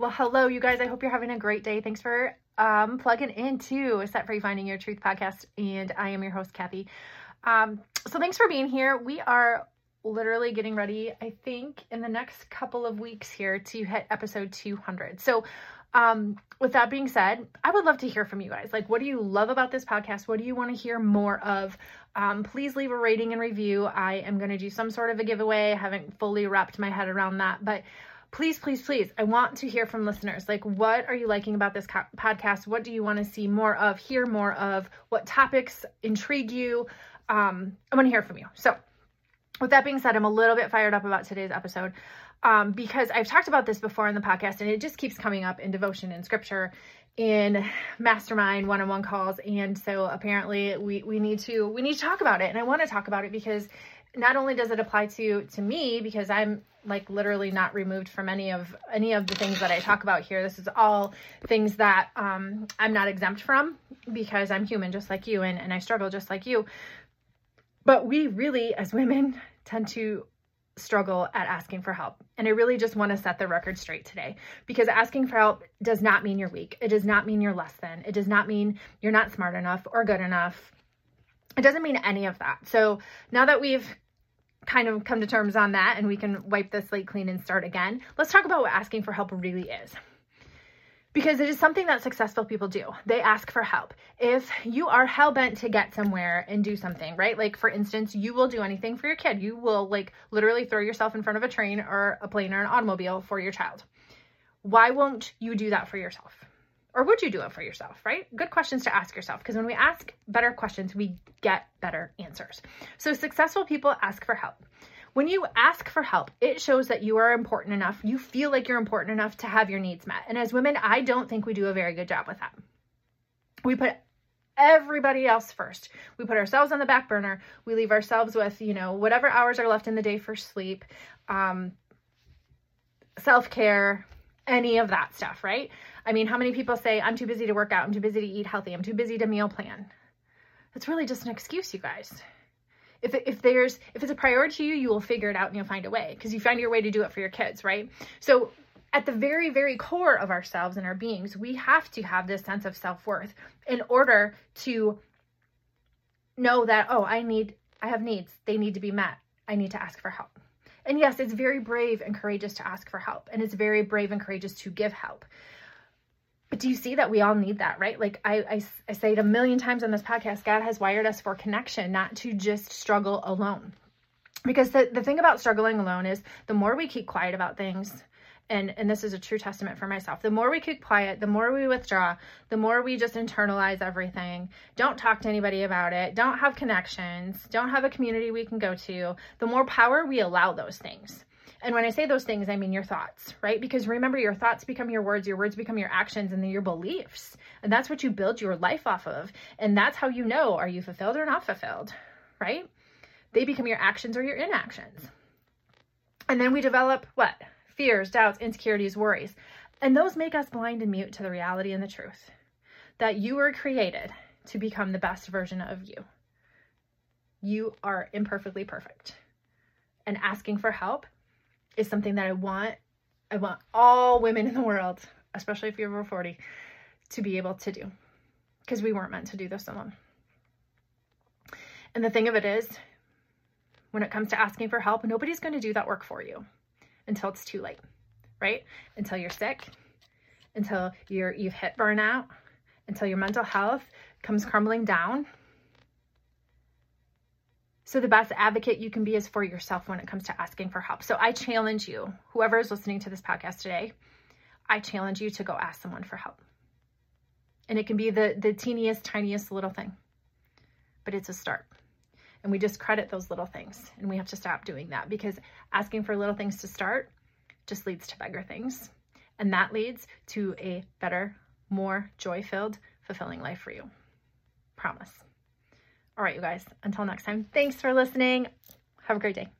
Well, hello, you guys. I hope you're having a great day. Thanks for um, plugging into Set Free Finding Your Truth podcast. And I am your host, Kathy. Um, so thanks for being here. We are literally getting ready, I think, in the next couple of weeks here to hit episode 200. So, um, with that being said, I would love to hear from you guys. Like, what do you love about this podcast? What do you want to hear more of? Um, please leave a rating and review. I am going to do some sort of a giveaway. I haven't fully wrapped my head around that, but please, please, please, I want to hear from listeners. Like, what are you liking about this co- podcast? What do you want to see more of, hear more of? What topics intrigue you? Um, I want to hear from you. So, with that being said, I'm a little bit fired up about today's episode um, because I've talked about this before in the podcast and it just keeps coming up in devotion and scripture in mastermind one-on-one calls and so apparently we we need to we need to talk about it and I want to talk about it because not only does it apply to to me because I'm like literally not removed from any of any of the things that I talk about here. This is all things that um, I'm not exempt from because I'm human just like you and, and I struggle just like you. But we really, as women, tend to struggle at asking for help. And I really just want to set the record straight today because asking for help does not mean you're weak. It does not mean you're less than. It does not mean you're not smart enough or good enough. It doesn't mean any of that. So now that we've kind of come to terms on that and we can wipe the slate clean and start again, let's talk about what asking for help really is because it is something that successful people do. They ask for help. If you are hell bent to get somewhere and do something, right? Like, for instance, you will do anything for your kid. You will, like, literally throw yourself in front of a train or a plane or an automobile for your child. Why won't you do that for yourself? Or would you do it for yourself, right? Good questions to ask yourself because when we ask better questions, we get better answers. So, successful people ask for help. When you ask for help, it shows that you are important enough. You feel like you're important enough to have your needs met. And as women, I don't think we do a very good job with that. We put everybody else first. We put ourselves on the back burner. We leave ourselves with, you know, whatever hours are left in the day for sleep, um, self care, any of that stuff, right? I mean, how many people say, I'm too busy to work out, I'm too busy to eat healthy, I'm too busy to meal plan? That's really just an excuse, you guys. If, if there's if it's a priority to you you will figure it out and you'll find a way because you find your way to do it for your kids right? So at the very very core of ourselves and our beings we have to have this sense of self-worth in order to know that oh i need i have needs. They need to be met. I need to ask for help and yes it's very brave and courageous to ask for help and it's very brave and courageous to give help but do you see that we all need that, right? Like I, I, I say it a million times on this podcast, God has wired us for connection, not to just struggle alone. Because the, the thing about struggling alone is the more we keep quiet about things, and, and this is a true testament for myself, the more we keep quiet, the more we withdraw, the more we just internalize everything, don't talk to anybody about it, don't have connections, don't have a community we can go to, the more power we allow those things. And when I say those things, I mean your thoughts, right? Because remember, your thoughts become your words, your words become your actions, and then your beliefs. And that's what you build your life off of. And that's how you know are you fulfilled or not fulfilled, right? They become your actions or your inactions. And then we develop what? Fears, doubts, insecurities, worries. And those make us blind and mute to the reality and the truth that you were created to become the best version of you. You are imperfectly perfect. And asking for help is something that I want I want all women in the world, especially if you're over 40, to be able to do. Because we weren't meant to do this alone. And the thing of it is, when it comes to asking for help, nobody's going to do that work for you until it's too late, right? Until you're sick, until you're you've hit burnout, until your mental health comes crumbling down, so the best advocate you can be is for yourself when it comes to asking for help. So I challenge you, whoever is listening to this podcast today, I challenge you to go ask someone for help. And it can be the, the teeniest, tiniest little thing, but it's a start. And we discredit those little things. And we have to stop doing that because asking for little things to start just leads to bigger things. And that leads to a better, more joy filled, fulfilling life for you. Promise. All right, you guys, until next time, thanks for listening. Have a great day.